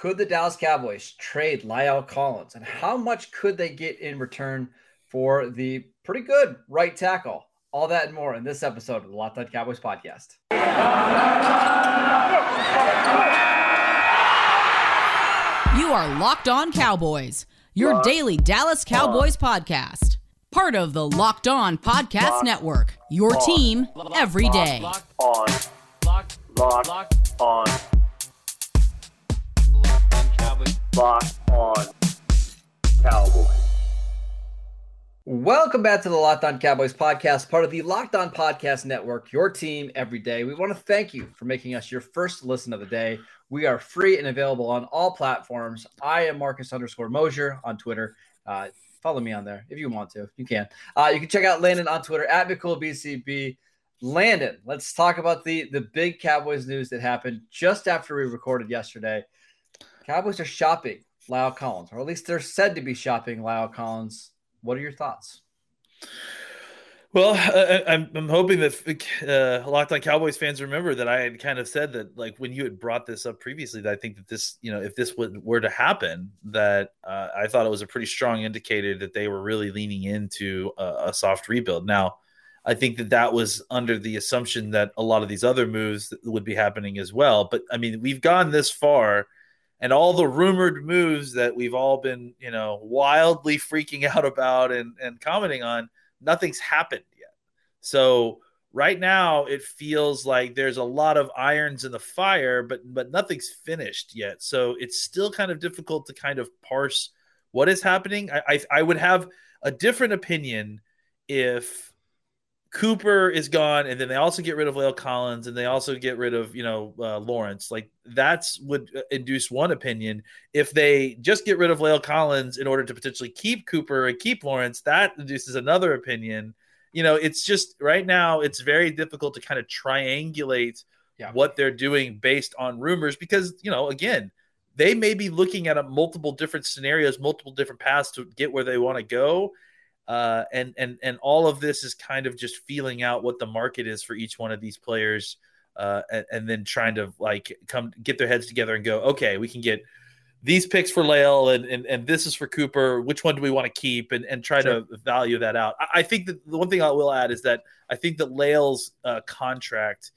Could the Dallas Cowboys trade La'el Collins, and how much could they get in return for the pretty good right tackle? All that and more in this episode of the Locked On Cowboys podcast. You are Locked On Cowboys, your Locked daily Dallas Cowboys on. podcast. Part of the Locked On Podcast Locked Network, your on. team every day. Locked on. Locked, Locked on. Locked on Cowboys. Welcome back to the Locked On Cowboys podcast, part of the Locked On Podcast Network, your team every day. We want to thank you for making us your first listen of the day. We are free and available on all platforms. I am Marcus underscore Mosher on Twitter. Uh, follow me on there if you want to. You can. Uh, you can check out Landon on Twitter at BCB. Landon, let's talk about the the big Cowboys news that happened just after we recorded yesterday. Cowboys are shopping La'el Collins, or at least they're said to be shopping La'el Collins. What are your thoughts? Well, I, am I'm hoping that uh, Locked On Cowboys fans remember that I had kind of said that, like when you had brought this up previously, that I think that this, you know, if this would, were to happen, that uh, I thought it was a pretty strong indicator that they were really leaning into a, a soft rebuild. Now, I think that that was under the assumption that a lot of these other moves would be happening as well. But I mean, we've gone this far and all the rumored moves that we've all been, you know, wildly freaking out about and, and commenting on, nothing's happened yet. So right now it feels like there's a lot of irons in the fire, but but nothing's finished yet. So it's still kind of difficult to kind of parse what is happening. I, I, I would have a different opinion if Cooper is gone, and then they also get rid of La'el Collins, and they also get rid of you know uh, Lawrence. Like that's would uh, induce one opinion. If they just get rid of La'el Collins in order to potentially keep Cooper and keep Lawrence, that induces another opinion. You know, it's just right now it's very difficult to kind of triangulate yeah. what they're doing based on rumors because you know again they may be looking at a multiple different scenarios, multiple different paths to get where they want to go uh, and and and all of this is kind of just feeling out what the market is for each one of these players, uh, and, and, then trying to like come get their heads together and go, okay, we can get these picks for La'el and, and and this is for Cooper. Which one do we want to keep and and try sure. to value that out? I, I, think that the one thing I will add is that I think that La'el's uh, contract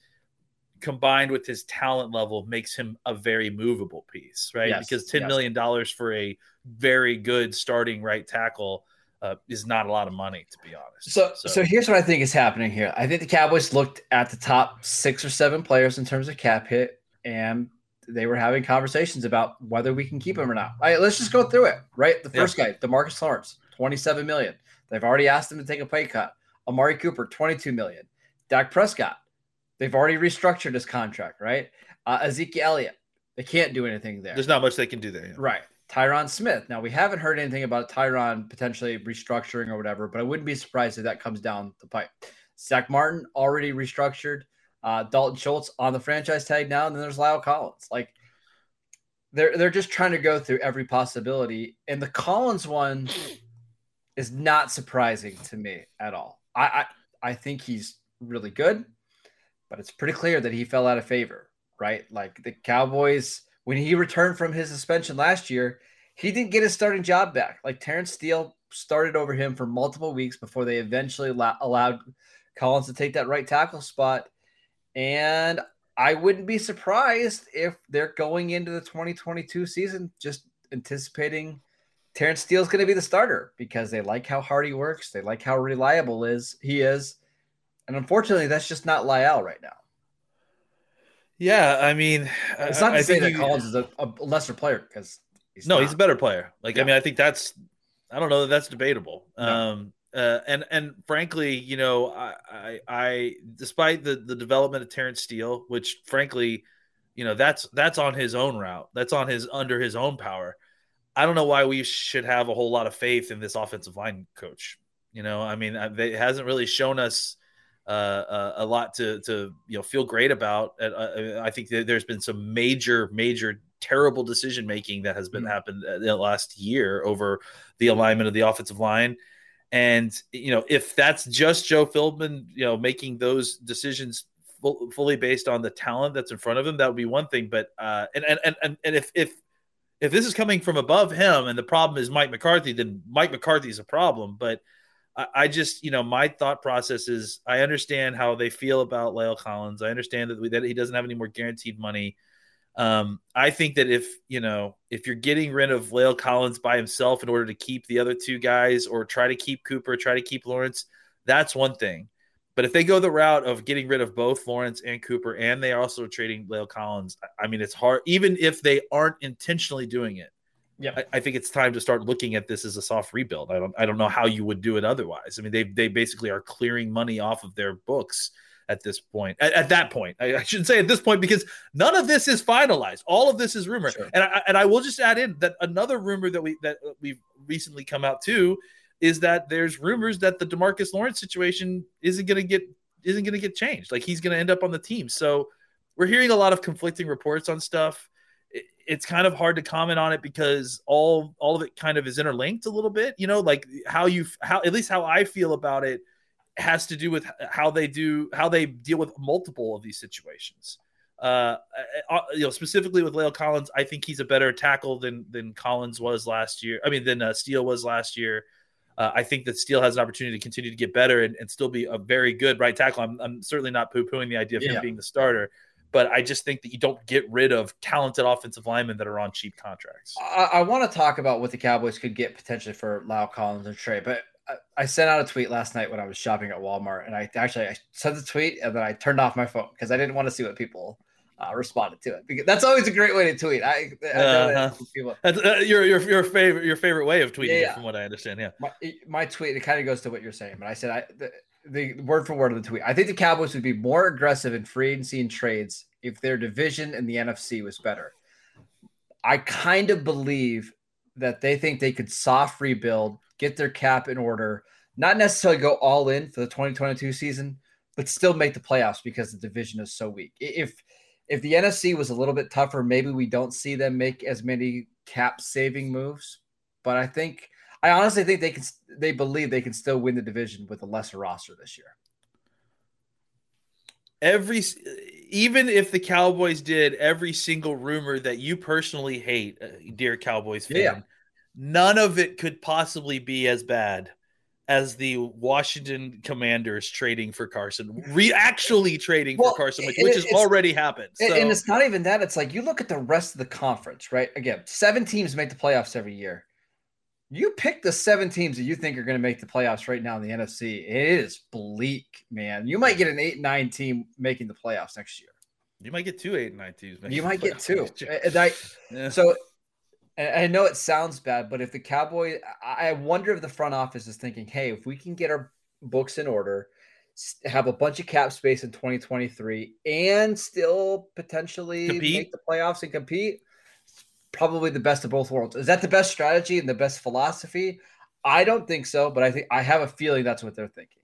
combined with his talent level makes him a very movable piece, right? Yes, because ten yes. million dollars for a very good starting right tackle uh, is not a lot of money, to be honest. So, so, so, here's what I think is happening here. I think the Cowboys looked at the top six or seven players in terms of cap hit, and they were having conversations about whether we can keep him or not. All right, let's just go through it. Right, the first yeah. guy, Demarcus Lawrence, 27 million. They've already asked him to take a pay cut. Amari Cooper, 22 million. Dak Prescott, they've already restructured his contract. Right, uh, Ezekiel Elliott, they can't do anything there. There's not much they can do there. Yeah. Right. Tyron Smith. Now we haven't heard anything about Tyron potentially restructuring or whatever, but I wouldn't be surprised if that comes down the pipe. Zach Martin already restructured. Uh, Dalton Schultz on the franchise tag now, and then there's La'el Collins. Like they're they're just trying to go through every possibility, and the Collins one is not surprising to me at all. I I, I think he's really good, but it's pretty clear that he fell out of favor, right? Like the Cowboys when he returned from his suspension last year, he didn't get his starting job back. Like Terence Steele started over him for multiple weeks before they eventually allowed Collins to take that right tackle spot. And I wouldn't be surprised if they're going into the 2022 season just anticipating Terence Steele's going to be the starter because they like how hard he works, they like how reliable is he is, and unfortunately, that's just not La'el right now. Yeah, I mean, it's not to I say that Collins is a, a, lesser player because no, not. he's a better player. Like, yeah. I mean, I think that's, I don't know that that's debatable. No. Um, uh, and and frankly, you know, I, I, I despite the the development of Terence Steele, which frankly, you know, that's that's on his own route, that's on his under his own power. I don't know why we should have a whole lot of faith in this offensive line coach. You know, I mean, it hasn't really shown us uh, uh, a lot to to you know feel great about. Uh, uh I think there's been some major major terrible decision making that has been mm-hmm. happened in the last year over the alignment of the offensive line. And you know, if that's just Joe Philbin, you know, making those decisions full, fully based on the talent that's in front of him, that would be one thing. But uh, and and and and if if If this is coming from above him and the problem is Mike McCarthy, then Mike McCarthy is a problem. But I, just, you know, my thought process is I understand how they feel about La'el Collins. I understand that, we, that he doesn't have any more guaranteed money. Um, I think that if you know if you're getting rid of La'el Collins by himself in order to keep the other two guys, or try to keep Cooper, try to keep Lawrence, that's one thing. But if they go the route of getting rid of both Lawrence and Cooper, and they are also trading La'el Collins, I mean, it's hard. Even if they aren't intentionally doing it, yeah, I, I, think it's time to start looking at this as a soft rebuild. I don't, I don't know how you would do it otherwise. I mean, they they basically are clearing money off of their books at this point. At, at that point, I, I, shouldn't say at this point because none of this is finalized. All of this is rumor, sure. and I, and I will just add in that another rumor that we that we've recently come out too is that there's rumors that the Demarcus Lawrence situation isn't going to get isn't going to get changed. Like he's going to end up on the team. So we're hearing a lot of conflicting reports on stuff. It, it's kind of hard to comment on it because all all of it kind of is interlinked a little bit. You know, like how you how at least how I feel about it has to do with how they do how they deal with multiple of these situations. Uh, uh, uh, you know, specifically with La'el Collins, I think he's a better tackle than than Collins was last year. I mean, than uh, Steele was last year. Uh, I think that Steele has an opportunity to continue to get better and, and still be a very good right tackle. I'm, I'm certainly not poo pooing the idea of yeah. him being the starter, but I just think that you don't get rid of talented offensive linemen that are on cheap contracts. I, I want to talk about what the Cowboys could get potentially for La'el Collins and Trey, but I sent out a tweet last night when I was shopping at Walmart, and I actually I sent the tweet and then I turned off my phone because I didn't want to see what people uh, responded to it. Because that's always a great way to tweet. I, I uh-huh. people, that's uh, your your your favorite your favorite way of tweeting, yeah, yeah. from what I understand. Yeah, my, my tweet it kind of goes to what you're saying, but I said I the, the word for word of the tweet. I think the Cowboys would be more aggressive in free agency and trades if their division in the NFC was better. I kind of believe that they think they could soft rebuild get their cap in order, not necessarily go all in for the 2022 season, but still make the playoffs because the division is so weak. If if the NFC was a little bit tougher, maybe we don't see them make as many cap saving moves. But I think I honestly think they can they believe they can still win the division with a lesser roster this year. Every even if the Cowboys did every single rumor that you personally hate, uh, dear Cowboys fan, yeah none of it could possibly be as bad as the Washington Commanders trading for Carson, re actually trading well, for Carson, which, which has already happened. So. And it's not even that. It's like you look at the rest of the conference, right? Again, seven teams make the playoffs every year. You pick the seven teams that you think are going to make the playoffs right now in the NFC. It is bleak, man. You might get an eight nine team making the playoffs next year. You might get two eight and nine teams. You might get two. I, yeah. So I know it sounds bad, but if the Cowboy, I wonder if the front office is thinking, hey, if we can get our books in order, have a bunch of cap space in 2023, and still potentially compete. make the playoffs and compete, probably the best of both worlds. Is that the best strategy and the best philosophy? I don't think so, but I think I have a feeling that's what they're thinking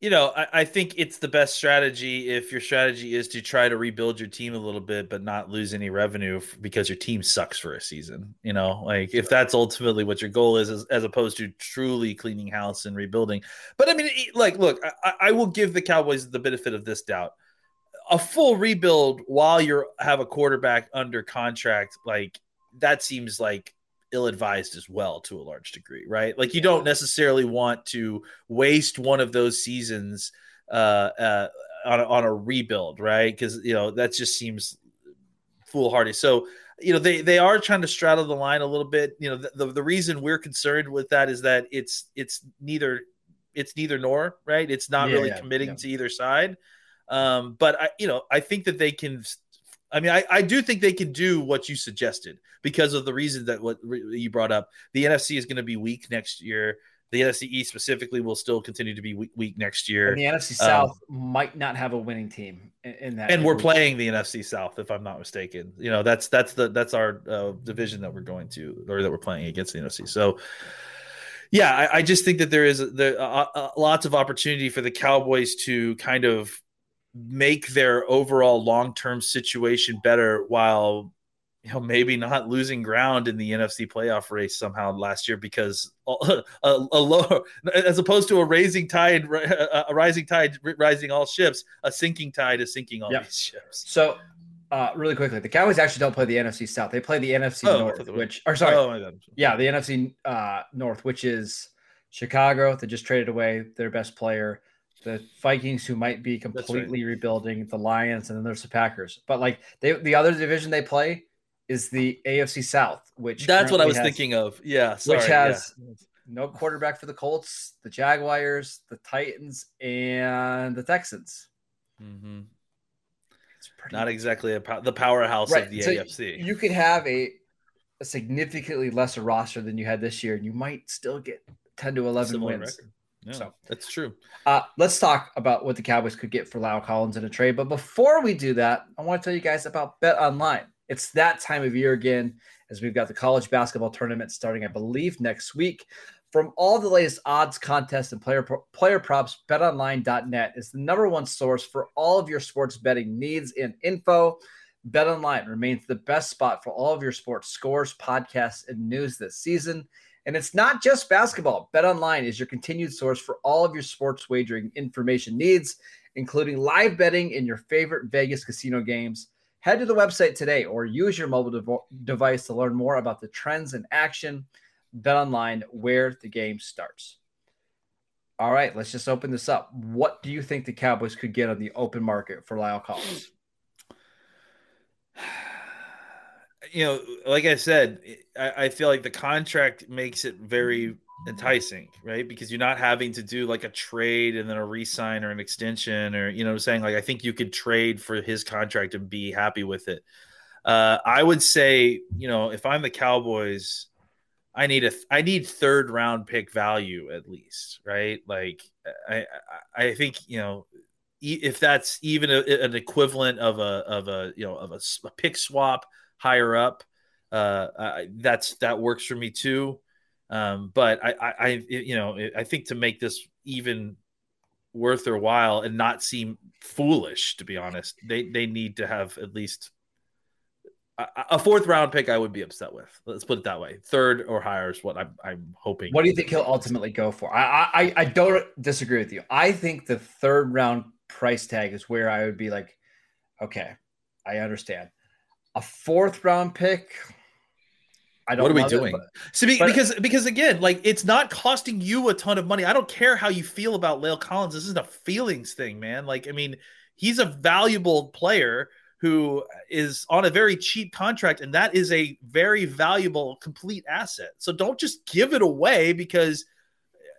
you know, I, I, think it's the best strategy if your strategy is to try to rebuild your team a little bit, but not lose any revenue because your team sucks for a season. You know, like if that's ultimately what your goal is, as, as opposed to truly cleaning house and rebuilding. But I mean, like, look, I, I will give the Cowboys the benefit of this doubt. A full rebuild while you have a quarterback under contract, like that seems like ill-advised as well to a large degree right? Like you don't necessarily want to waste one of those seasons uh, uh on a, on a rebuild right? Because you know that just seems foolhardy. So you know they they are trying to straddle the line a little bit. You know the, the, the reason we're concerned with that is that it's it's neither it's neither nor right? It's not yeah, really yeah, committing yeah. to either side um but i you know i think that they can I mean, I, I do think they can do what you suggested because of the reason that what you brought up. The NFC is going to be weak next year. The NFC East specifically will still continue to be weak, weak next year. And the NFC South um, might not have a winning team in, in that. And we're playing the NFC South, if I'm not mistaken. You know, that's that's the that's our uh, division that we're going to or that we're playing against the NFC. So, yeah, I, I just think that there is there uh, uh, lots of opportunity for the Cowboys to kind of make their overall long-term situation better while you know maybe not losing ground in the NFC playoff race somehow last year because a, a, a low as opposed to a raising tide a rising tide rising all ships a sinking tide is sinking all yep. these ships so uh, really quickly, the Cowboys actually don't play the NFC South. They play the NFC oh, North, which, or sorry, oh, yeah, the NFC uh, North, which is Chicago. They just traded away their best player. The Vikings, who might be completely right. rebuilding, the Lions, and then there's the Packers. But like they, the other division they play is the AFC South, which that's what I was has, thinking of. Yeah, sorry, which has yeah. no quarterback for the Colts, the Jaguars, the Titans, and the Texans. Mm-hmm. Not exactly a, the powerhouse right. of the so AFC. You could have a, a significantly lesser roster than you had this year, and you might still get 10 to 11 Similar wins. Record. Yeah, so that's true. Uh, let's talk about what the Cowboys could get for La'el Collins in a trade. But before we do that, I want to tell you guys about Bet Online. It's that time of year again, as we've got the college basketball tournament starting, I believe, next week. From all the latest odds, contests, and player player props, betonline.net is the number one source for all of your sports betting needs and info. BetOnline remains the best spot for all of your sports scores, podcasts, and news this season. And it's not just basketball. Bet online is your continued source for all of your sports wagering information needs, including live betting in your favorite Vegas casino games. Head to the website today or use your mobile dev- device to learn more about the trends in action. Bet online where the game starts. All right, let's just open this up. What do you think the Cowboys could get on the open market for La'el Collins? You know, like I said, I, I, feel like the contract makes it very enticing, right? Because you're not having to do like a trade and then a resign or an extension, or you know, I'm saying like I think you could trade for his contract and be happy with it. Uh, I would say, you know, if I'm the Cowboys, I need a I need third round pick value at least, right? Like I I think you know if that's even a, an equivalent of a of a you know of a, a pick swap higher up. Uh, I, that's that works for me too. Um, but I, I, I, you know, I think to make this even worth their while and not seem foolish, to be honest, they they need to have at least a, a fourth round pick. I would be upset with. Let's put it that way. Third or higher is what I'm, I'm hoping. What do you think he'll ultimately go for? I, I, I don't disagree with you. I think the third round price tag is where I would be like, okay, I understand a fourth round pick. I don't. What are we doing? It, but, so be, but, because because again, like it's not costing you a ton of money. I don't care how you feel about La'el Collins. This isn't a feelings thing, man. Like I mean, he's a valuable player who is on a very cheap contract, and that is a very valuable complete asset. So don't just give it away because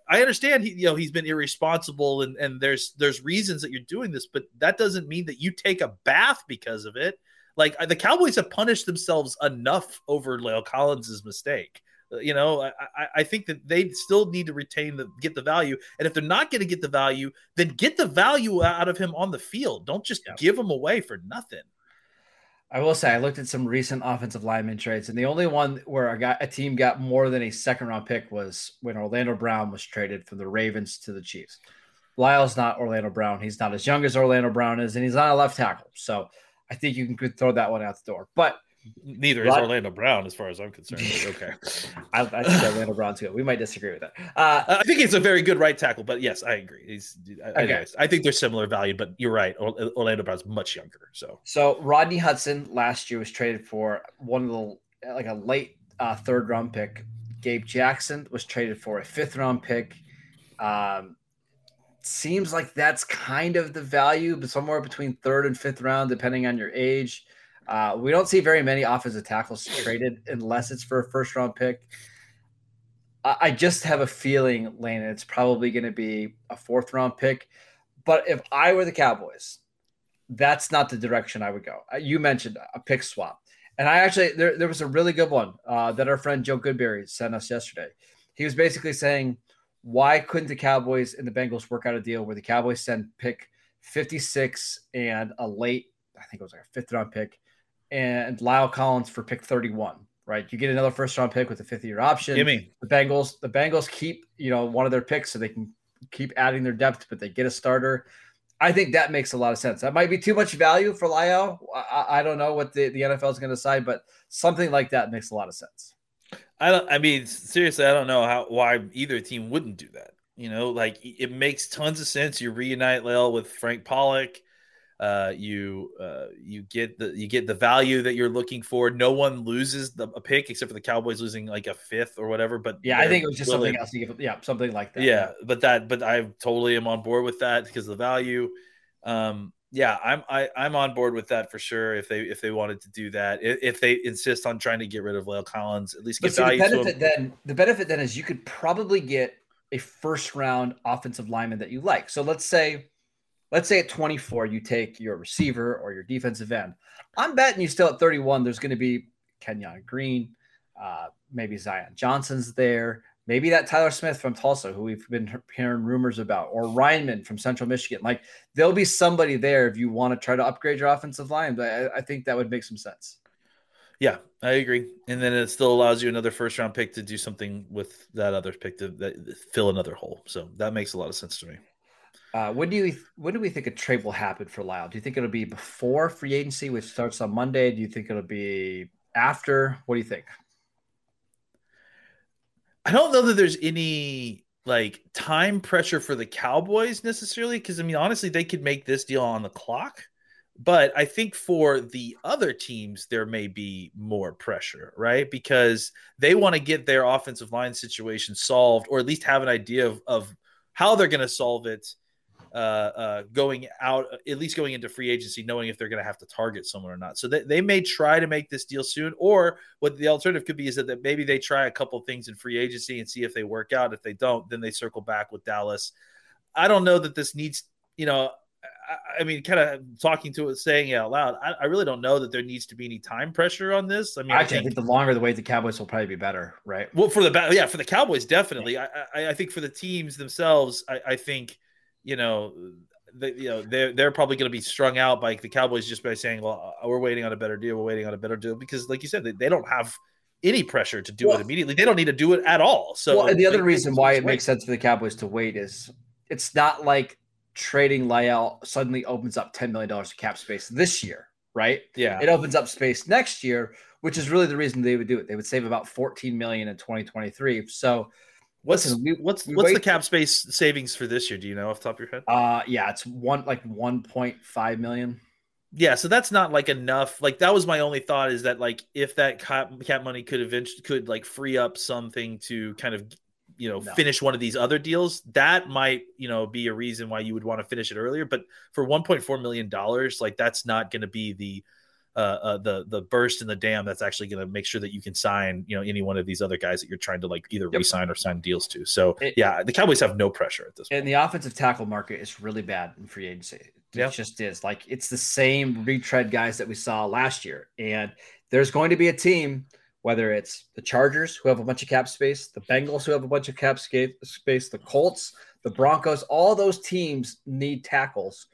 I understand he, you know he's been irresponsible and and there's there's reasons that you're doing this, but that doesn't mean that you take a bath because of it. Like the Cowboys have punished themselves enough over La'el Collins's mistake. Uh, you know, I, I think that they still need to retain the get the value, and if they're not going to get the value, then get the value out of him on the field. Don't just yeah. give him away for nothing. I will say I looked at some recent offensive lineman trades, and the only one where I got a team got more than a second round pick was when Orlando Brown was traded from the Ravens to the Chiefs. La'el's not Orlando Brown. He's not as young as Orlando Brown is, and he's not a left tackle. So I think you can throw that one out the door. But neither is Orlando Brown, as far as I'm concerned. okay, I, I, think Orlando Brown's good. We might disagree with that. Uh, I think he's a very good right tackle, but yes, I agree. He's okay. I think they're similar value, but you're right. Orlando Brown's much younger. So, so Rodney Hudson last year was traded for one of the like a late uh, third round pick. Gabe Jackson was traded for a fifth round pick. Um, seems like that's kind of the value, but somewhere between third and fifth round, depending on your age. Uh, we don't see very many offensive tackles traded unless it's for a first round pick. I, I just have a feeling, Lane, it's probably going to be a fourth round pick. But if I were the Cowboys, that's not the direction I would go. Uh, you mentioned a pick swap. And I actually, there, there was a really good one uh, that our friend Joe Goodberry sent us yesterday. He was basically saying, why couldn't the Cowboys and the Bengals work out a deal where the Cowboys send pick 56 and a late, I think it was like a fifth round pick, and La'el Collins for pick 31, right? You get another first round pick with a fifth year option. Give me the Bengals. The Bengals keep, you know, one of their picks so they can keep adding their depth, but they get a starter. I think that makes a lot of sense. That might be too much value for La'el. I, I don't know what the, the NFL is going to decide, but something like that makes a lot of sense. I don't. I mean, seriously, I don't know how why either team wouldn't do that. You know, like it makes tons of sense. You reunite La'el with Frank Pollack. Uh, you uh, you get the you get the value that you're looking for. No one loses the, a pick except for the Cowboys losing like a fifth or whatever. But yeah, I think it was just willing. something else. To give, yeah, something like that. Yeah, but that but I totally am on board with that because of the value. Um, yeah, I'm I, I'm on board with that for sure. If they if they wanted to do that, if, if they insist on trying to get rid of La'el Collins, at least get value the benefit then the benefit then is you could probably get a first round offensive lineman that you like. So let's say let's say at 24 you take your receiver or your defensive end. I'm betting you still at 31. There's going to be Kenyon Green, uh, maybe Zion Johnson's there. Maybe that Tyler Smith from Tulsa, who we've been hearing rumors about, or Raimann from Central Michigan. Like there'll be somebody there if you want to try to upgrade your offensive line. But I, I think that would make some sense. Yeah, I agree. And then it still allows you another first round pick to do something with that other pick to that, fill another hole. So that makes a lot of sense to me. Uh, when do you when do we think a trade will happen for La'el? Do you think it'll be before free agency, which starts on Monday? Do you think it'll be after? What do you think? I don't know that there's any like time pressure for the Cowboys necessarily because I mean honestly they could make this deal on the clock, but I think for the other teams there may be more pressure, right? Because they want to get their offensive line situation solved or at least have an idea of, of how they're going to solve it uh, uh, going out, at least going into free agency, knowing if they're going to have to target someone or not. So they, they may try to make this deal soon, or what the alternative could be is that, that maybe they try a couple things in free agency and see if they work out. If they don't, then they circle back with Dallas. I don't know that this needs, you know, I, I mean, kind of talking to it, saying it out loud. I, I, really don't know that there needs to be any time pressure on this. I mean, I, I think, think, the longer the wait, the Cowboys will probably be better, right? Well, for the yeah, for the Cowboys, definitely. Yeah. I, I, think for the teams themselves, I, I think you know, they, you know they're they're probably going to be strung out by the Cowboys just by saying, "Well, uh, we're waiting on a better deal. We're waiting on a better deal," because, like you said, they, they don't have any pressure to do well, it immediately. They don't need to do it at all. So, well, and the other reason why it wait. makes sense for the Cowboys to wait is it's not like trading La'el suddenly opens up ten million dollars of cap space this year, right? Yeah, it opens up space next year, which is really the reason they would do it. They would save about fourteen million in twenty twenty three. So What's we, what's we what's wait. the cap space savings for this year? Do you know off the top of your head? Uh yeah, it's one like one point five million. Yeah, so that's not like enough. Like that was my only thought is that like if that cap, cap money could eventually could like free up something to kind of you know no. finish one of these other deals, that might you know be a reason why you would want to finish it earlier. But for one point four million dollars, like that's not going to be the uh, uh, the the burst in the dam that's actually going to make sure that you can sign you know any one of these other guys that you're trying to like either yep. resign or sign deals to. So it, yeah, the Cowboys have no pressure at this. And the offensive tackle market is really bad in free agency. It yep. just is like it's the same retread guys that we saw last year, and there's going to be a team. Whether it's the Chargers who have a bunch of cap space, the Bengals who have a bunch of cap space, the Colts, the Broncos, all those teams need tackles.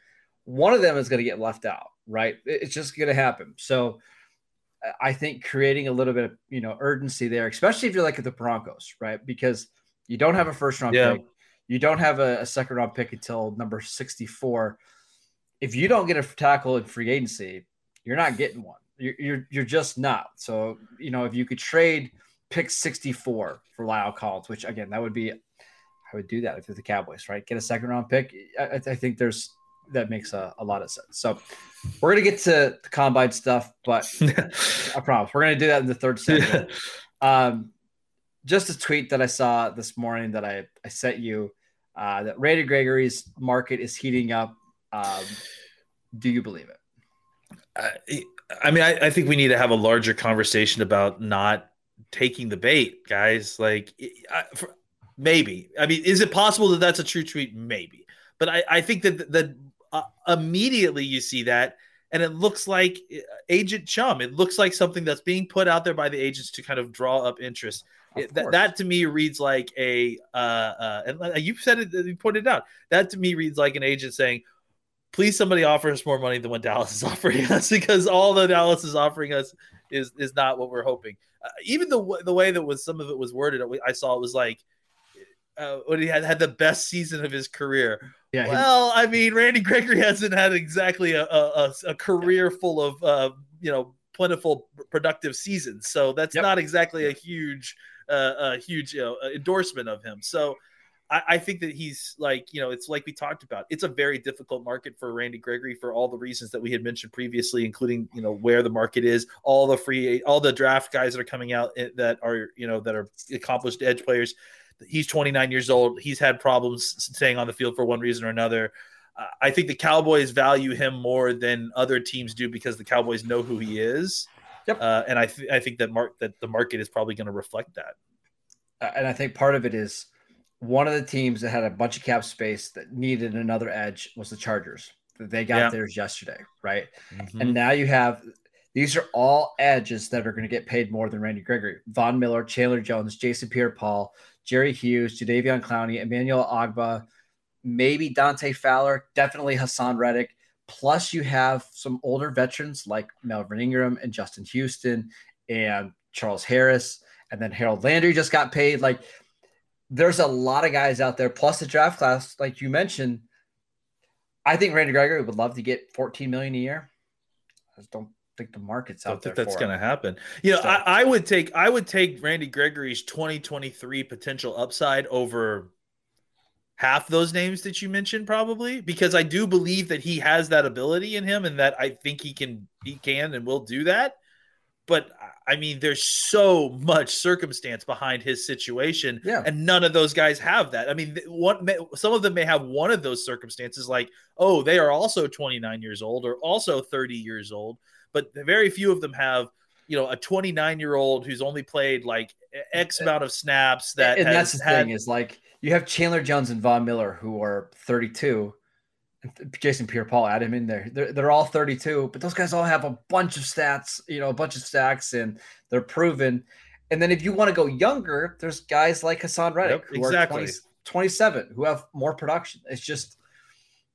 One of them is going to get left out right? It's just going to happen. So I think creating a little bit of you know urgency there, especially if you're like at the Broncos, right? Because you don't have a first round yeah. pick, you don't have a, a, second round pick until number 64. If you don't get a tackle in free agency, you're not getting one. You're you're, you're just not. So you know if you could trade pick 64 for La'el Collins, which again that would be I would do that if you're the Cowboys, right? Get a second round pick. I, I think there's that makes a, a lot of sense. So we're gonna get to the combine stuff, but I promise we're gonna do that in the third segment. Um, just a tweet that I saw this morning that I, I sent you uh, that Randy Gregory's market is heating up. Um, do you believe it? I, I mean, I, I, think we need to have a larger conversation about not taking the bait, guys. Like, I, for, maybe. I mean, is it possible that that's a true tweet? Maybe. But I, I think that that uh, immediately you see that and it looks like uh, agent chum. It looks like something that's being put out there by the agents to kind of draw up interest. It, that, that to me reads like a uh, uh, and uh, you said it you pointed it out. That to me reads like an agent saying please somebody offer us more money than what dallas is offering us because all that dallas is offering us is is not what we're hoping. Uh, even the the way that was some of it was worded i saw it was like uh, when he had had the best season of his career yeah. Well, I mean, Randy Gregory hasn't had exactly a, a, a career full of uh, you know plentiful productive seasons, so that's yep. not exactly a huge uh, a huge you know, endorsement of him. So I, I, think that he's like, you know, it's like we talked about. It's a very difficult market for Randy Gregory for all the reasons that we had mentioned previously, including you know where the market is, all the free, all the draft guys that are coming out eh, that are you know that are accomplished edge players. He's 29 years old. He's had problems staying on the field for one reason or another. Uh, I think the Cowboys value him more than other teams do because the Cowboys know who he is. Yep. Uh, and I, th- I think that mark that the market is probably going to reflect that. Uh, and I think part of it is one of the teams that had a bunch of cap space that needed another edge was the Chargers. They got yeah. theirs yesterday, right? Mm-hmm. And now you have these are all edges that are going to get paid more than Randy Gregory. Von Miller, Chandler Jones, Jason Pierre Paul, Jerry Hughes, Jadeveon Clowney, Emmanuel Ogbah, maybe Dante Fowler, definitely Haason Reddick. Plus, you have some older veterans like Melvin Ingram and Justin Houston and Charles Harris. And then Harold Landry just got paid. Like there's a lot of guys out there, plus the draft class, like you mentioned. I think Randy Gregory would love to get 14 million a year. I just don't think the market's out don't there. that's going to happen. You know, so. I, I, would take I would take Randy Gregory's 2023 potential upside over half those names that you mentioned, probably because I do believe that he has that ability in him, and that I think he can he can and will do that. But I mean, there's so much circumstance behind his situation, yeah. and none of those guys have that. I mean, one some of them may have one of those circumstances, like oh, they are also 29 years old or also 30 years old, but very few of them have you know a 29 year old who's only played like X amount of snaps. That and that's the had, thing is like you have Chandler Jones and Von Miller who are 32 Jason Pierre Paul, add him in there. They're, they're all 32, but those guys all have a bunch of stats, you know, a bunch of stacks, and they're proven. And then if you want to go younger, there's guys like Haason Reddick yep, who exactly. are 20, 27 who have more production. It's just.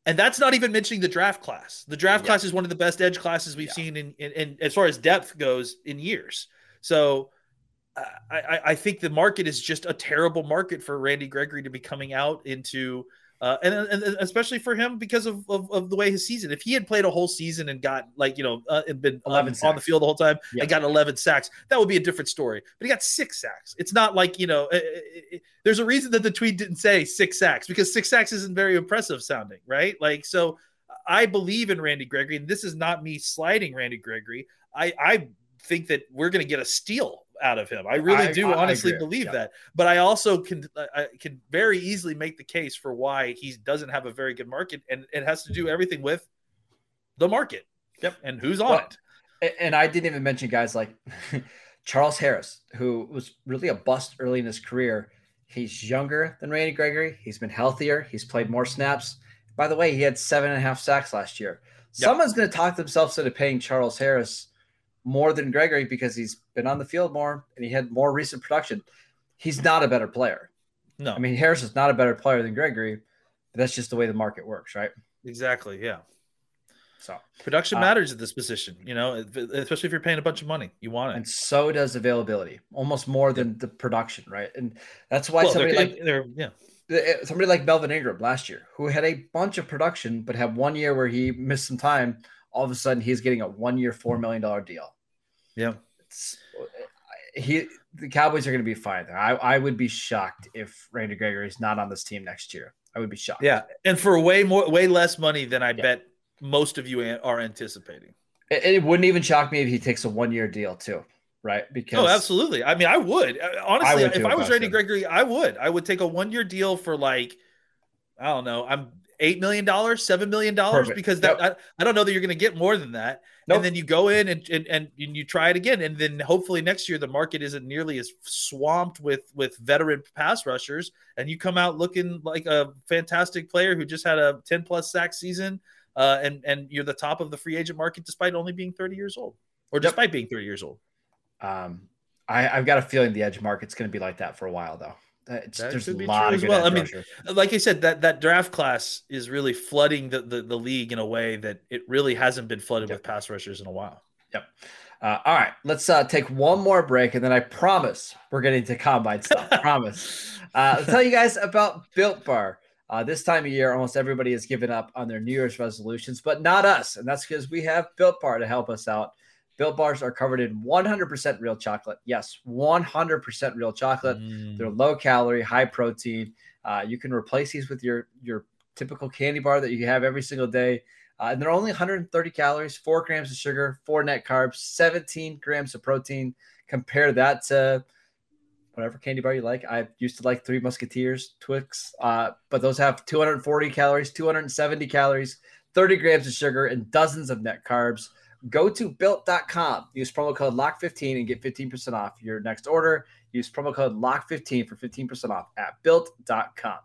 And that's not even mentioning the draft class. The draft yeah. class is one of the best edge classes we've yeah. seen in, in, in, as far as depth goes in years. So uh, I, I think the market is just a terrible market for Randy Gregory to be coming out into – uh, and, and, especially for him because of, of, of, the way his season. If he had played a whole season and got like you know uh, and been 11 on the field the whole time yeah. and got 11 sacks, that would be a different story. But he got six sacks. It's not like you know. It, it, it, there's a reason that the tweet didn't say six sacks because six sacks isn't very impressive sounding, right? Like so. I believe in Randy Gregory, and this is not me sliding Randy Gregory. I, I think that we're going to get a steal out of him. I really I, do I, honestly I believe yeah. that. But I also can I can very easily make the case for why he doesn't have a very good market, and it has to do mm-hmm. everything with the market. Yep, and who's on well, it. And I didn't even mention guys like Charles Harris, who was really a bust early in his career. He's younger than Randy Gregory. He's been healthier. He's played more snaps. By the way, he had seven and a half sacks last year. Yep. Someone's going to talk themselves into paying Charles Harris more than Gregory because he's been on the field more and he had more recent production. He's not a better player. No, I mean Harris is not a better player than Gregory. But that's just the way the market works, right? Exactly. Yeah. So production uh, matters at this position, you know, especially if you're paying a bunch of money, you want it. And so does availability, almost more than the production, right? And that's why well, somebody they're, like they're yeah eh, somebody like Melvin Ingram last year, who had a bunch of production but had one year where he missed some time all of a sudden he's getting a one year, $4 million deal. Yeah. It's, he, the Cowboys are going to be fine. I, I would be shocked if Randy Gregory is not on this team next year. I would be shocked. Yeah. And for way more, way less money than I yeah. bet most of you are anticipating. It, it wouldn't even shock me if he takes a one year deal too right? Because oh, absolutely. I mean, I would uh, honestly. I would if I was Randy Gregory, I would. I would take a one year deal for like, I don't know. I'm eight million dollars, seven million dollars, because that yep. I, I, don't know that you're going to get more than that. Nope. And then you go in and, and and you try it again, and then hopefully next year the market isn't nearly as swamped with with veteran pass rushers, and you come out looking like a fantastic player who just had a ten plus sack season, uh, and and you're the top of the free agent market despite only being thirty years old, or despite yep. being thirty years old. Um, I, I've got a feeling the edge market's going to be like that for a while, though. That there's a lot of well. I mean, like I said, that that draft class is really flooding the, the, the league in a way that it really hasn't been flooded yep. with pass rushers in a while. Yep. Uh, all right, let's uh, take one more break, and then I promise we're getting to combine stuff. promise. Uh, I'll tell you guys about Built Bar. Uh, this time of year, almost everybody has given up on their New Year's resolutions, but not us, and that's because we have Built Bar to help us out. Built bars are covered in 100% real chocolate. Yes, 100% real chocolate. Mm. They're low calorie, high protein. Uh, you can replace these with your your typical candy bar that you have every single day. Uh, and they're only 130 calories, four grams of sugar, four net carbs, 17 grams of protein. Compare that to whatever candy bar you like. I used to like Three Musketeers, Twix, uh, but those have 240 calories, 270 calories, 30 grams of sugar, and dozens of net carbs. Go to built.com, use promo code LOCK15 and get 15% off your next order. Use promo code LOCK15 for 15% off at built.com.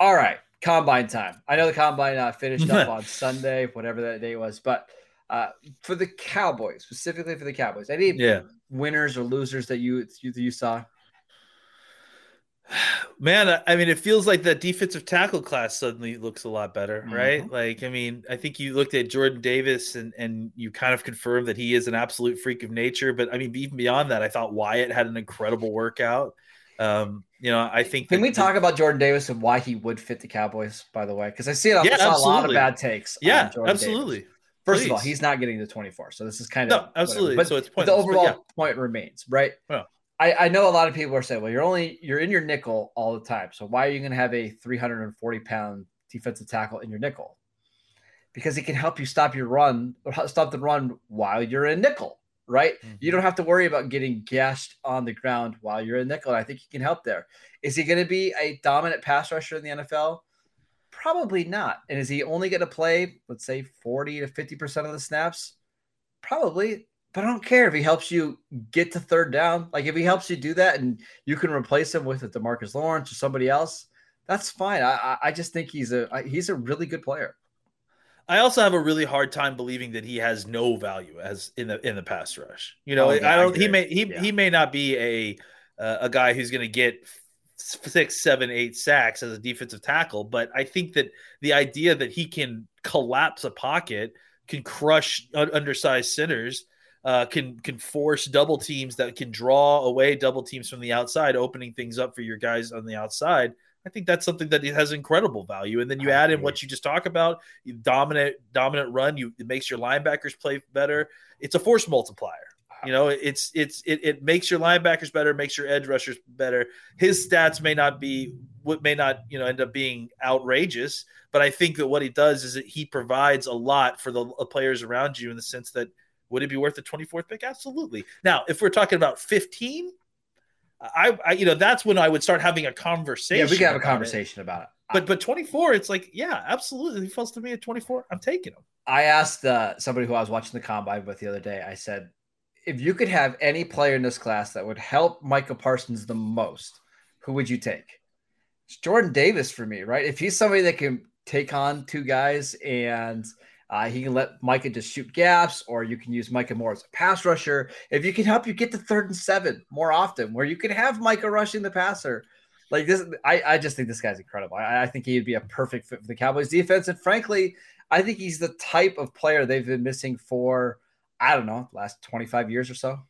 All right combine time. I know the combine uh, finished up on Sunday, whatever that day was, but uh, for the Cowboys, specifically for the Cowboys, any yeah. winners or losers that you you, you saw? Man, I mean, it feels like the defensive tackle class suddenly looks a lot better, mm-hmm. right? Like, I mean, I think you looked at Jordan Davis and and you kind of confirmed that he is an absolute freak of nature. But I mean, even beyond that, I thought Wyatt had an incredible workout. Um, you know, I think. Can we talk the, about Jordan Davis and why he would fit the Cowboys? By the way, because I see it. Yeah, I saw a lot of bad takes. Yeah, absolutely. Davis. First Please. of all, he's not getting the 24, so this is kind of no, absolutely. But, so it's pointless, the overall yeah. point remains, right? Well, I, I know a lot of people are saying, well, you're only you're in your nickel all the time, so why are you going to have a 340 pound defensive tackle in your nickel? Because it can help you stop your run, or stop the run while you're in nickel right? Mm-hmm. You don't have to worry about getting gashed on the ground while you're in nickel. And I think he can help there. Is he going to be a dominant pass rusher in the NFL? Probably not. And is he only going to play, let's say, 40 to 50% of the snaps? Probably. But I don't care if he helps you get to third down. Like if he helps you do that and you can replace him with a Demarcus Lawrence or somebody else, that's fine. I, I just think he's a he's a really good player. I also have a really hard time believing that he has no value as in the in the pass rush. You know, oh, yeah, I don't. I he may he yeah. he may not be a uh, a guy who's going to get six, seven, eight sacks as a defensive tackle, but I think that the idea that he can collapse a pocket, can crush undersized centers. Uh, can can force double teams that can draw away double teams from the outside, opening things up for your guys on the outside. I think that's something that has incredible value. And then you add in what you just talk about, you dominant dominant run, you it makes your linebackers play better. It's a force multiplier. You know, it's it's it, it makes your linebackers better, makes your edge rushers better. His stats may not be what may not, you know, end up being outrageous, but I think that what he does is that he provides a lot for the players around you in the sense that would it be worth the 24th pick? Absolutely. Now, if we're talking about 15, I, I, you know, that's when I would start having a conversation. Yeah, we can have a conversation it. about it. But but 24, it's like, yeah, absolutely. He falls to me at 24. I'm taking him. I asked uh, somebody who I was watching the combine with the other day. I said, if you could have any player in this class that would help Micah Parsons the most, who would you take? It's Jordan Davis for me, right? If he's somebody that can take on two guys and uh, he can let Micah just shoot gaps, or you can use Micah more as a pass rusher. If you can help you get to third and seven more often, where you can have Micah rushing the passer, like this, I, I just think this guy's incredible. I, I think he'd be a perfect fit for the Cowboys defense. And frankly, I think he's the type of player they've been missing for, I don't know, last 25 years or so.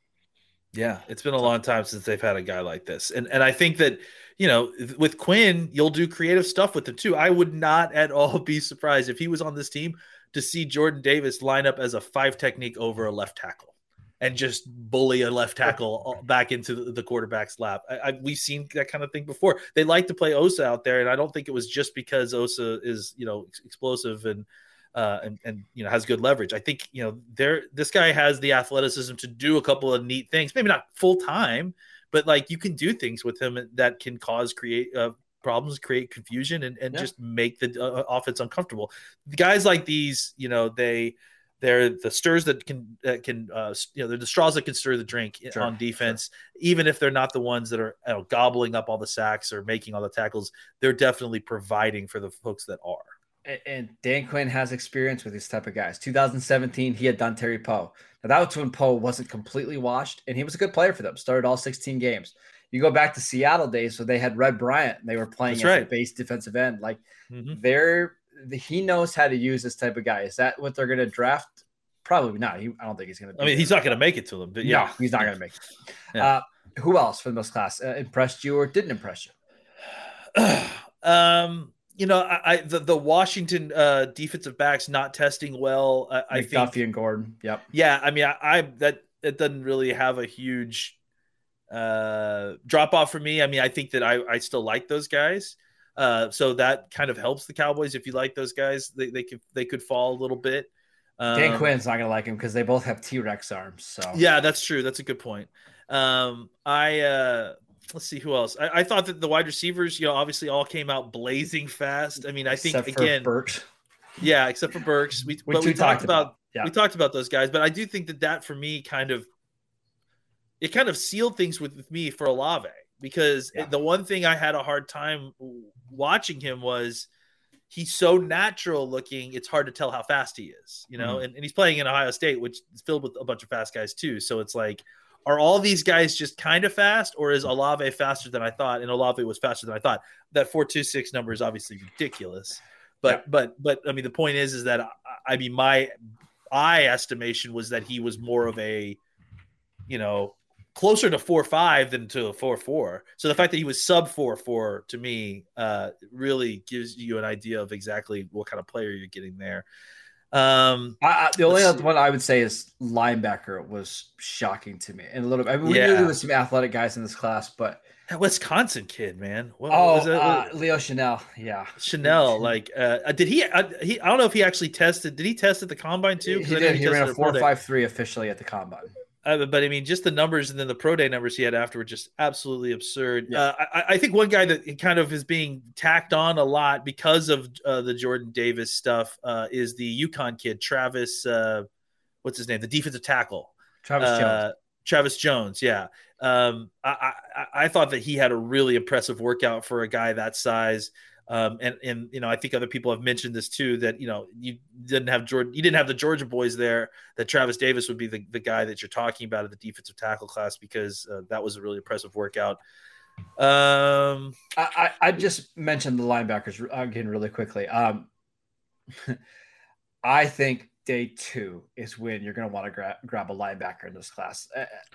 Yeah, it's been a long time since they've had a guy like this. And and I think that, you know, with Quinn, you'll do creative stuff with him too. I would not at all be surprised if he was on this team to see Jordan Davis line up as a five technique over a left tackle and just bully a left tackle back into the quarterback's lap. I, I, we've seen that kind of thing before. They like to play Osa out there, and I don't think it was just because Osa is you know explosive and uh, and and you know has good leverage. I think you know there this guy has the athleticism to do a couple of neat things. Maybe not full time, but like you can do things with him that can cause create uh, problems, create confusion, and, and yeah. just make the uh, offense uncomfortable. Guys like these, you know, they they're the stirs that can that can uh, you know they're the straws that can stir the drink sure, on defense sure. even if they're not the ones that are you know, gobbling up all the sacks or making all the tackles they're definitely providing for the folks that are and Dan Quinn has experience with these type of guys 2017 he had Dontari Poe now that was when Poe wasn't completely washed and he was a good player for them started all 16 games you go back to Seattle days, so they had Red Bryant. And they were playing That's as right. a base defensive end. Like mm-hmm. they're he knows how to use this type of guy. Is that what they're going to draft? Probably not. He, I don't think he's going to. I mean, he's not going to make it to them. But yeah, no, he's not going to make it. Yeah. Uh, who else from this class uh, impressed you or didn't impress you? um, you know, I, I, the the Washington uh, defensive backs not testing well. I, I think Duffy and Gordon. Yep. Yeah, I mean, I, I that it doesn't really have a huge Uh, drop off for me. I mean, I think that I, I still like those guys. Uh, so that kind of helps the Cowboys. If you like those guys, they, they could they could fall a little bit. Um, Dan Quinn's not gonna like him because they both have T Rex arms. So yeah, that's true. That's a good point. Um, I uh, let's see who else. I, I, thought that the wide receivers, you know, obviously all came out blazing fast. I mean, I think except again, Burks. Yeah, except for Burks. We, we, we talked about, about yeah. we talked about those guys, but I do think that that for me kind of it kind of sealed things with, with me for Olave because yeah. the one thing I had a hard time watching him was he's so natural looking. It's hard to tell how fast he is, you know, mm-hmm. and, and he's playing in Ohio State, which is filled with a bunch of fast guys too. So it's like, are all these guys just kind of fast, or is Olave faster than I thought? And Olave was faster than I thought. That four two six number is obviously ridiculous, but yeah. but but I mean the point is is that I, I mean my eye estimation was that he was more of a, you know, closer to four five than to four four. So the fact that he was sub four four to me uh, really gives you an idea of exactly what kind of player you're getting there. Um, I, I, the only other one I would say is linebacker was shocking to me, and a little. I mean, we yeah. knew there was some athletic guys in this class, but that Wisconsin kid, man. What, oh, what uh, Leo Chenal, Yeah, Chenal. Like, uh, did he, uh, he? I don't know if he actually tested. Did he test at the combine too? He did. He, he ran a four five three officially at the combine. Uh, but I mean, just the numbers and then the pro day numbers he had after were just absolutely absurd. Yeah. Uh, I, I, think one guy that kind of is being tacked on a lot because of uh, the Jordan Davis stuff uh, is the UConn kid, Travis. Uh, what's his name? The defensive tackle, Travis uh, Jones. Travis Jones, yeah. Um, I, I, I thought that he had a really impressive workout for a guy that size. Um, and and you know, I think other people have mentioned this too that you know you didn't have Jordan, you didn't have the Georgia boys there. That Travis Davis would be the, the guy that you're talking about at the defensive tackle class because uh, that was a really impressive workout. Um, I, I, I just mentioned the linebackers again really quickly. Um, I think day two is when you're going to want to gra- grab a linebacker in this class.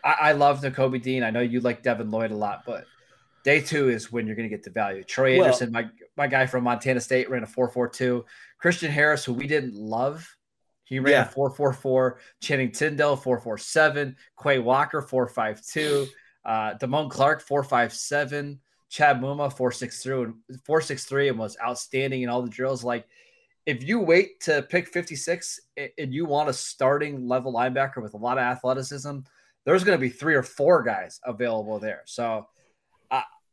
I, I love Nakobe Dean. I know you like Devin Lloyd a lot, but Day two is when you're going to get the value. Troy well, Andersen, my my guy from Montana State, ran a four four two. Christian Harris, who we didn't love, he ran yeah. a four four four. Channing Tindall four four seven. Quay Walker four five two. Uh, Damone Clark four five seven. Chad Muma four six three and four six three and was outstanding in all the drills. Like if you wait to pick 56 and you want a starting level linebacker with a lot of athleticism, there's going to be three or four guys available there. So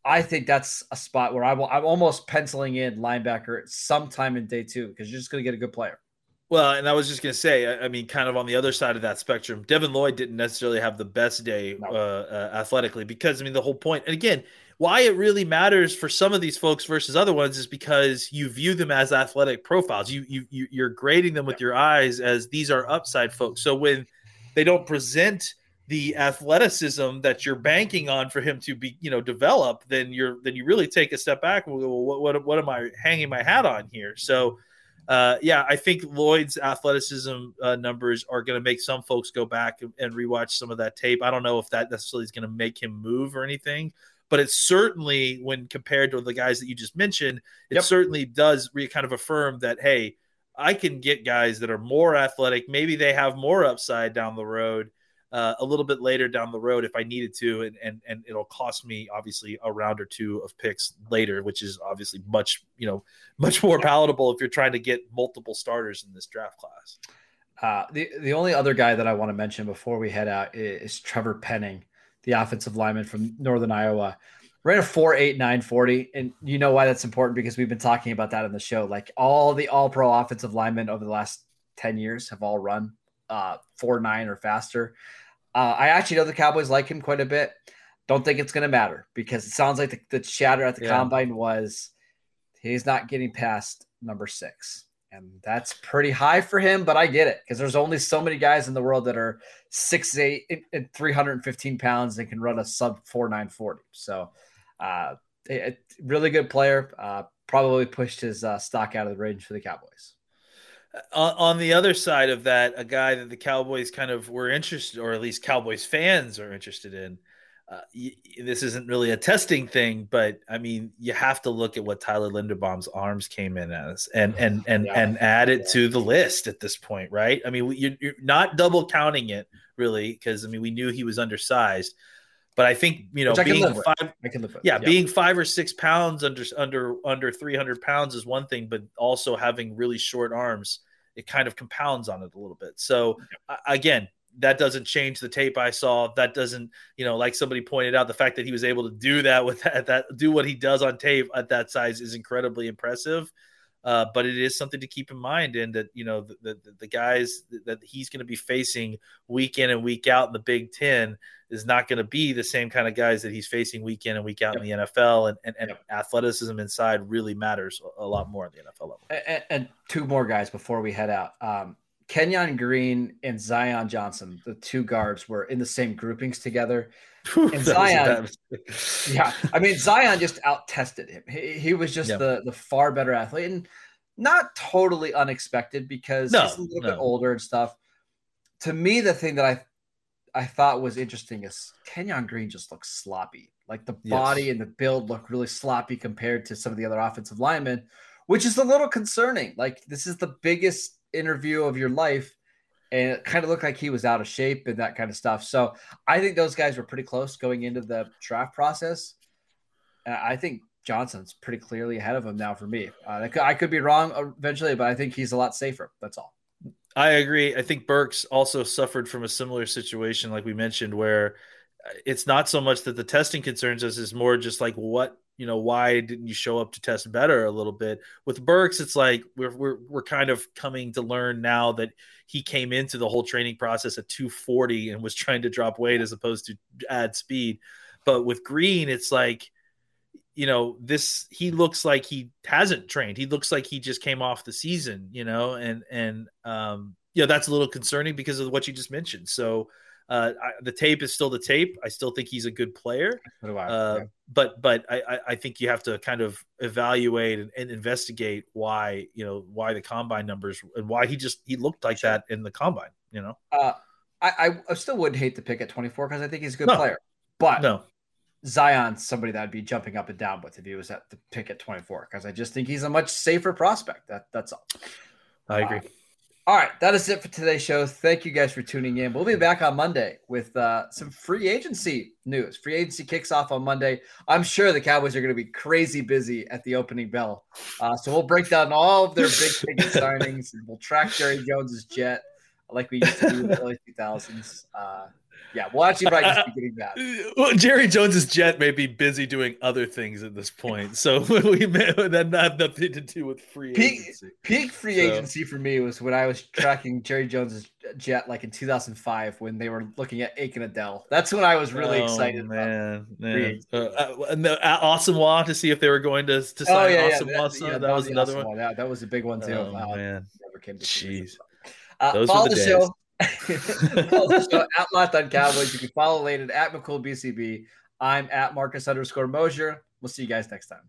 I think that's a spot where I will, I'm almost penciling in linebacker sometime in day two because you're just going to get a good player. Well, and I was just going to say, I, mean, kind of on the other side of that spectrum, Devin Lloyd didn't necessarily have the best day no. uh, uh, athletically because, I mean, the whole point, and again, why it really matters for some of these folks versus other ones is because you view them as athletic profiles. You you, you are grading them with your eyes as these are upside folks. So when they don't present the athleticism that you're banking on for him to be, you know, develop, then you're then you really take a step back. Well, what what, what am I hanging my hat on here? So, uh, yeah, I think Lloyd's athleticism uh, numbers are going to make some folks go back and rewatch some of that tape. I don't know if that necessarily is going to make him move or anything, but it certainly, when compared to the guys that you just mentioned, it yep. certainly does re- kind of affirm that hey, I can get guys that are more athletic. Maybe they have more upside down the road uh, a little bit later down the road if I needed to, and, and and it'll cost me obviously a round or two of picks later, which is obviously much you know much more palatable if you're trying to get multiple starters in this draft class. Uh, the the only other guy that I want to mention before we head out is, is Trevor Penning, the offensive lineman from Northern Iowa. Ran a four eight nine forty, and you know why that's important because we've been talking about that in the show. Like all the All Pro offensive linemen over the last ten years have all run uh, four nine or faster. Uh, I actually know the Cowboys like him quite a bit. Don't think it's going to matter because it sounds like the, the chatter at the yeah. combine was he's not getting past number six. And that's pretty high for him, but I get it because there's only so many guys in the world that are six eight and 315 pounds and can run a sub four nine forty. So, uh, it, really good player. Uh, probably pushed his uh, stock out of the range for the Cowboys on, the other side of that, a guy that the Cowboys kind of were interested, or at least Cowboys fans are interested in. Uh, y- this isn't really a testing thing, but I mean, you have to look at what Tyler Linderbaum's arms came in as, and and and yeah. and add it to the list at this point, right? I mean, you're, you're not double counting it really, because I mean, we knew he was undersized, But I think you know being five, I can live with. Yeah, yeah, being five or six pounds under under under three hundred pounds is one thing, but also having really short arms, it kind of compounds on it a little bit. So again, that doesn't change the tape I saw. That doesn't, you know, like somebody pointed out, the fact that he was able to do that with that, that do what he does on tape at that size is incredibly impressive. Uh, but it is something to keep in mind, and that you know the the, the guys that he's going to be facing week in and week out in the Big Ten is not going to be the same kind of guys that he's facing week in and week out yep. in the NFL, and, and, and yep. athleticism inside really matters a lot more in the NFL level. And, and, two more guys before we head out. Um, Kenyon Green and Zion Johnson, the two guards, were in the same groupings together. And Zion, yeah, I mean Zion just out tested him. He, he was just the the far better athlete, and not totally unexpected because no, he's a little no. bit older and stuff. To me, the thing that I I thought was interesting is Kenyon Green just looks sloppy. Like the yes. body and the build look really sloppy compared to some of the other offensive linemen, which is a little concerning. Like this is the biggest interview of your life and it kind of looked like he was out of shape and that kind of stuff. So I think those guys were pretty close going into the draft process. And I think Johnson's pretty clearly ahead of him now for me. Uh, I could be wrong eventually, but I think he's a lot safer. That's all. I agree. I think Burks also suffered from a similar situation, like we mentioned, where it's not so much that the testing concerns us, is more just like what you know why didn't you show up to test better a little bit? With burks it's like we're we're, we're kind of coming to learn now that he came into the whole training process at 240 and was trying to drop weight as opposed to add speed. But with green it's like you know this he looks like he hasn't trained. He looks like he just came off the season you know and and um you know that's a little concerning because of what you just mentioned. So uh, I, the tape is still the tape. I still think he's a good player. Uh, yeah. But but I, I think you have to kind of evaluate and, and, investigate why you know why the combine numbers and why he just he looked like that in the combine. You know, uh, I I still wouldn't hate to pick at 24 because I think he's a good no. player. But no. Zion's somebody that I'd be jumping up and down with if he was at the pick at 24 because I just think he's a much safer prospect. That that's all. I agree. All right, that is it for today's show. Thank you guys for tuning in. We'll be back on Monday with uh, some free agency news. Free agency kicks off on Monday. I'm sure the Cowboys are going to be crazy busy at the opening bell. Uh, so we'll break down all of their big ticket signings and we'll track Jerry Jones's jet like we used to do in the early 2000s. Uh, yeah, we'll actually probably just be getting that. Well, Jerry Jones's jet may be busy doing other things at this point, so we may that have nothing to do with free peak, agency. Peak free so. agency for me was when I was tracking Jerry Jones's jet, like in 2005, when they were looking at Aiken and Adele. That's when I was really oh, excited. Man, man. Uh, uh, uh, to see if they were going to to oh, sign oh, yeah, Awesome yeah, that, yeah, that, that, was another one. one. Yeah, that was a big one too. Oh, man, never came to Jeez. Uh, Those follow the, the show at Locked on Cowboys. You can follow Landon at McCool BCB. I'm at Marcus underscore Mosher. We'll see you guys next time.